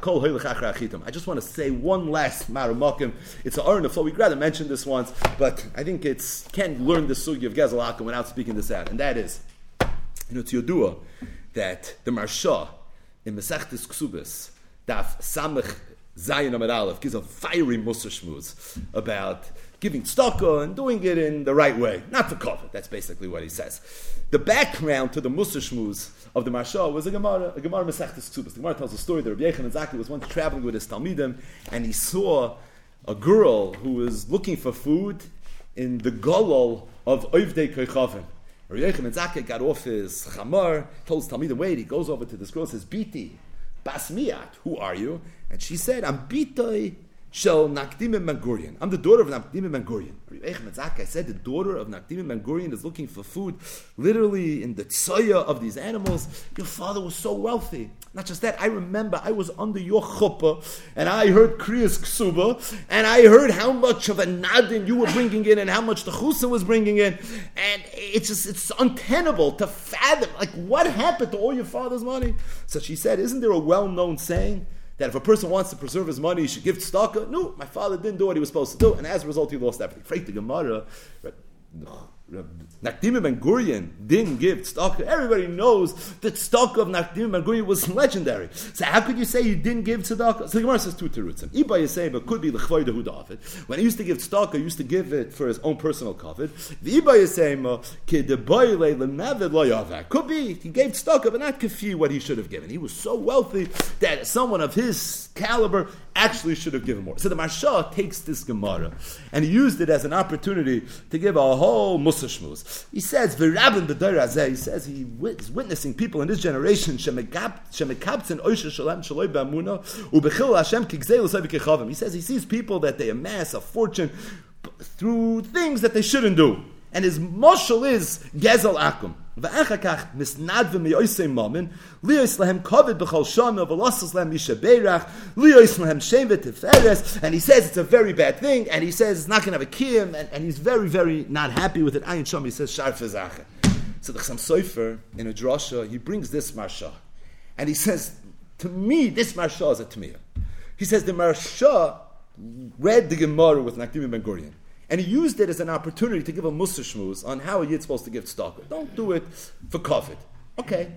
I just want to say one last Maramokim. It's an Aron of We rather mention this once, but I think it's can't learn the sugi of Gezel Akum without speaking this out, and that is, you know, it's Yodua that the Marsha in Mesechtes Ksubis, Daf Samech Zayin Amid Aleph, gives a fiery Musa Shmuz about giving tzedakah and doing it in the right way, not for covet. That's basically what he says. The background to the Musa Shmuz of the Marsha was a Gemara, a Gemara Masechtes Ksubas. The Gemara tells a story that Rabbi Yechon was once traveling with his Talmidim and he saw a girl who was looking for food in the golol of Oivdei Koichavim. Rabbi Yechon Zaki got off his chamar, told his Talmidim, wait, he goes over to this girl, says, Biti, Basmiat, who are you? And she said, I'm Bitoi Shel Nakdim Ben Gurion. I'm the daughter of Nakdim Ben Gurion. I said the daughter of Nakdim Ben Gurion is looking for food, literally in the tsoya of these animals. Your father was so wealthy. Not just that, I remember I was under your chuppah and I heard Kriyas Ksuba and I heard how much of a nadin you were bringing in and how much the chusa was bringing in. And it's just, it's untenable to fathom, like, what happened to all your father's money? So she said, Isn't there a well known saying? that if a person wants to preserve his money, he should give tzedakah. No, my father didn't do what he was supposed to do, and as a result, he lost everything. Freak the Gemara. Nakdim Ben Gurion didn't give tzedakah. Everybody knows that tzedakah of Nakdim Ben Gurion was legendary. So how could you say he didn't give tzedakah? So the Gemara says two terutzim. Iba Yiseba could be l'chvoida hu David. When he used to give tzedakah, he used to give it for his own personal covet. The Iba Yisema kidebayle l'mavid lo yavak. Could be he gave tzedakah, but not kafi what he should have given. He was so wealthy that someone of his caliber actually should have given more. So the Marsha takes this Gemara and he used it as an opportunity to give a whole Musa Shmuz. He says, V'rabin b'dayr he says he is witnessing people in this generation, shemekabtzen oisha shalem shaloi b'amuna, u'bechil Hashem He says he sees people that they amass a fortune through things that they shouldn't do. And his moshel is Gezel Akum. V'achakach misnad v'miyoisei mamin, liyos lehem kovid b'chol shana, v'losas lehem misha beirach, liyos lehem shem v'tiferes, and he says it's a very bad thing, and he says it's not going to have a kiyum, and, and he's very, very not happy with it. Ayin Shom, he says, shar fezacha. So the Chassam Sofer, in a drasha, he brings this marsha, and he says, to me, this marsha is a tmiyah. He says the marsha read the Gemara with Nakdim Ben Gurion. And he used it as an opportunity to give a Musa shmuz on how a Yid supposed to give tzedakah. Don't do it for COVID. Okay.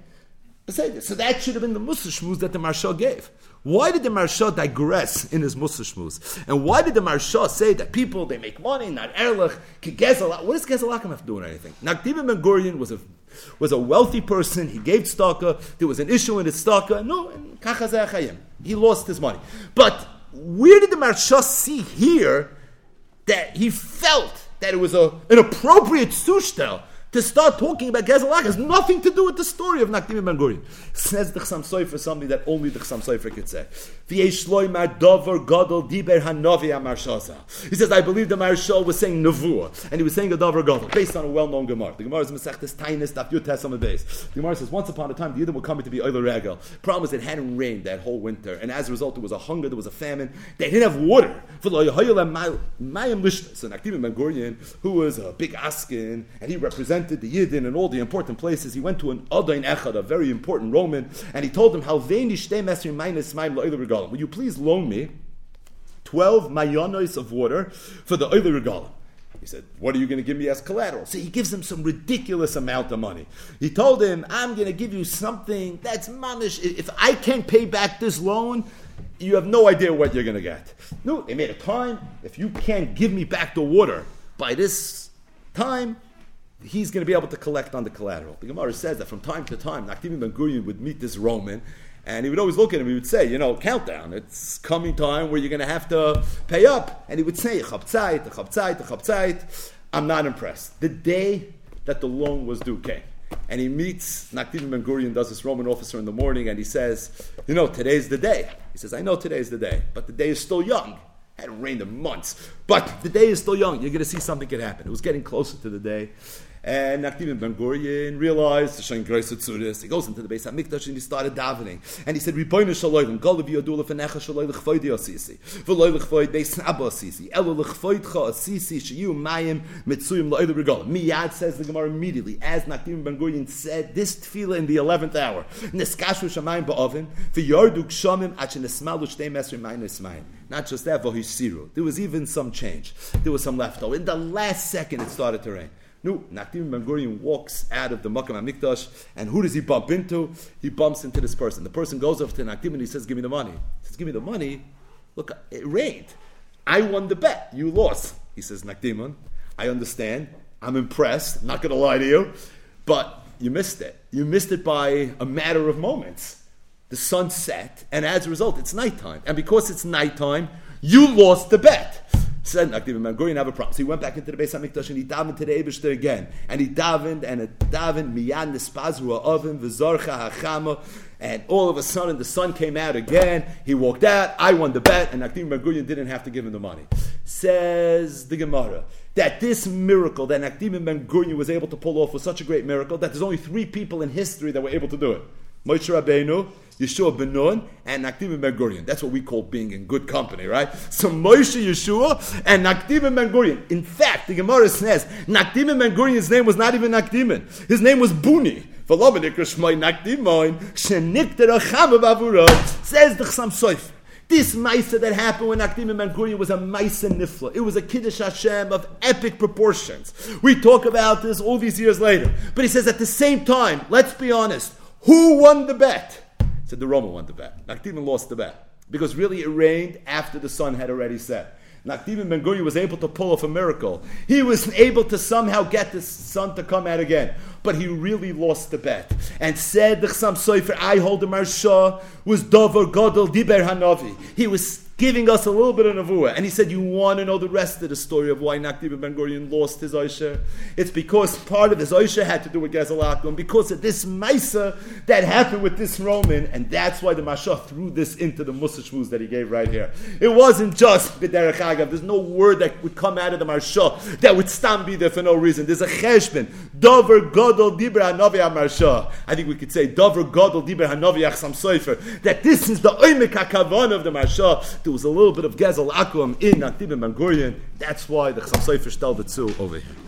So that should have been the Musa shmuz that the Marsha gave. Why did the Marsha digress in his Musa shmuz? And why did the Marsha say that people, they make money, not erlich, gezelak? What does gezelakim have to do with anything? Nakdim Ben Gurion was a, was a wealthy person. He gave tzedakah. There was an issue in his tzedakah. No, he lost his money. But where did the Marsha see here that he felt that it was a, an appropriate sushtel to start talking about Gezelak has nothing to do with the story of Nakdim Ben Gurion. Says the Chassam Sofer something that only the Chassam Sofer could say. He says, I believe the Marshal was saying Nevuah, and he was saying a Dover Gadol, based on a well-known Gemara. The Gemara is Masechtes Tainis, Daf on the base. The Gemara says, once upon a time, the Yidden were coming to be Oile Regel. Problem it hadn't rained that whole winter, and as a result, there was a hunger, there was a famine. They didn't have water. So Nakdim Ben Gurion, who was a big Askin, and he represented represented the Yidden in all the important places. He went to an Adain Echad, a very important Roman, and he told him, Will you please loan me 12 mayonos of water for the Oile Regalim? He said, What are you going to give me as collateral? So he gives him some ridiculous amount of money. He told him, I'm going to give you something that's manish. If I can't pay back this loan, you have no idea what you're going to get. No, they made a time. If you can't give me back the water by this time, he's going to be able to collect on the collateral. The Gemara says that from time to time, Nakdim Ben Gurion would meet this Roman, and he would always look at him. He would say, "You know, countdown. It's coming time where you're going to have to pay up." And he would say, "Chabtzait, chabtzait, chabtzait." I'm not impressed. The day that the loan was due came, and he meets Nakdim Ben Gurion, does this Roman officer in the morning, and he says, "You know, today's the day." He says, "I know today's the day, but the day is still young." It hadn't rained in months. But the day is still young. You're going to see something could happen. It was getting closer to the day. And Nakdim Ben Gurion realized. He goes into the Beis Hamikdash and he started davening. And he said, Ribono Shaloyim, Golav Yodula Fenecha Shaloy L'chvoid Yosisi, V'loy L'chvoid Beis Abba Asisi, Elo L'chvoid Cha Asisi, Sheyu Mayim Mitzuyim Lo'edu Regalim. Miyad says the Gemara immediately, as Nakdim Ben Gurion said, this tefillah in the 11th hour, Neskashu Shamayim Ba'ovin, V'yordu Kshamim Achin Esmalu Shtei Mesri Mayin Esmayim. Not just that, V'hisiru. There was even some change. There was some leftover. In the last second, it started to rain. No, Nakdim Ben Gurion walks out of the Makam HaMikdash, and who does he bump into? He bumps into this person. The person goes over to Nakdim and he says, give me the money. He says, give me the money. Look, it rained. I won the bet. You lost. He says, Nakdiman, I understand. I'm impressed. I'm not going to lie to you. But you missed it. You missed it by a matter of moments. The sun set, and as a result, it's nighttime. And because it's nighttime, you lost the bet. Said Gurion have a problem. So he went back into the Beis Hamikdash and he davened to the Eibushter again, and he davened and it davened miyan nispazru oven v'zorcha hachama, and all of a sudden the sun came out again. He walked out. I won the bet, and Nakdim Ben Gurion didn't have to give him the money. Says the Gemara that this miracle that Nakdim Ben Gurion was able to pull off was such a great miracle that there's only three people in history that were able to do it. Moshe Rabbeinu, Yeshua ben Nun, and Nakdim ben Gurion. That's what we call being in good company, right? So Moshe Yeshua and Nakdim ben Gurion. In fact, the Gemara says Nakdim ben Gurion's name was not even Nakdim. His name was Buni. Says the Chassam Soif. This Maisa that happened when Akdim Ben was a Maisa Nifla. It was a Kiddush Hashem of epic proportions. We talk about this all these years later. But he says at the same time, let's be honest, who won the bet? Said the Roman won the bet. Nakdim lost the bet. Because really it rained after the sun had already set. Nakdim Ben Gurion was able to pull off a miracle. He was able to somehow get the sun to come out again. But he really lost the bet. And said the Chassam Sofer, I hold the Marsha, was Dover Godel Diber Hanavi. He was giving us a little bit of Nevuah. And he said, You want to know the rest of the story of why Nakdim Ben Gurion lost his Oisha? It's because part of his Oisha had to do with Gezalakum, because of this Maisa that happened with this Roman, and that's why the Mashah threw this into the Musa Shmuz that he gave right here. It wasn't just B'derech Agav. There's no word that would come out of the Mashah that would stand be there for no reason. There's a Cheshbin. Dover Godol Dibra Hanavi Marsha. I think we could say Dover Godol Dibra Hanavi Achsam Soifer. That this is the Oimek HaKavan of the Marsha there was a little bit of Gezel Akum in Nakdim Ben Gurion. That's why the Chassam stelled it too over here.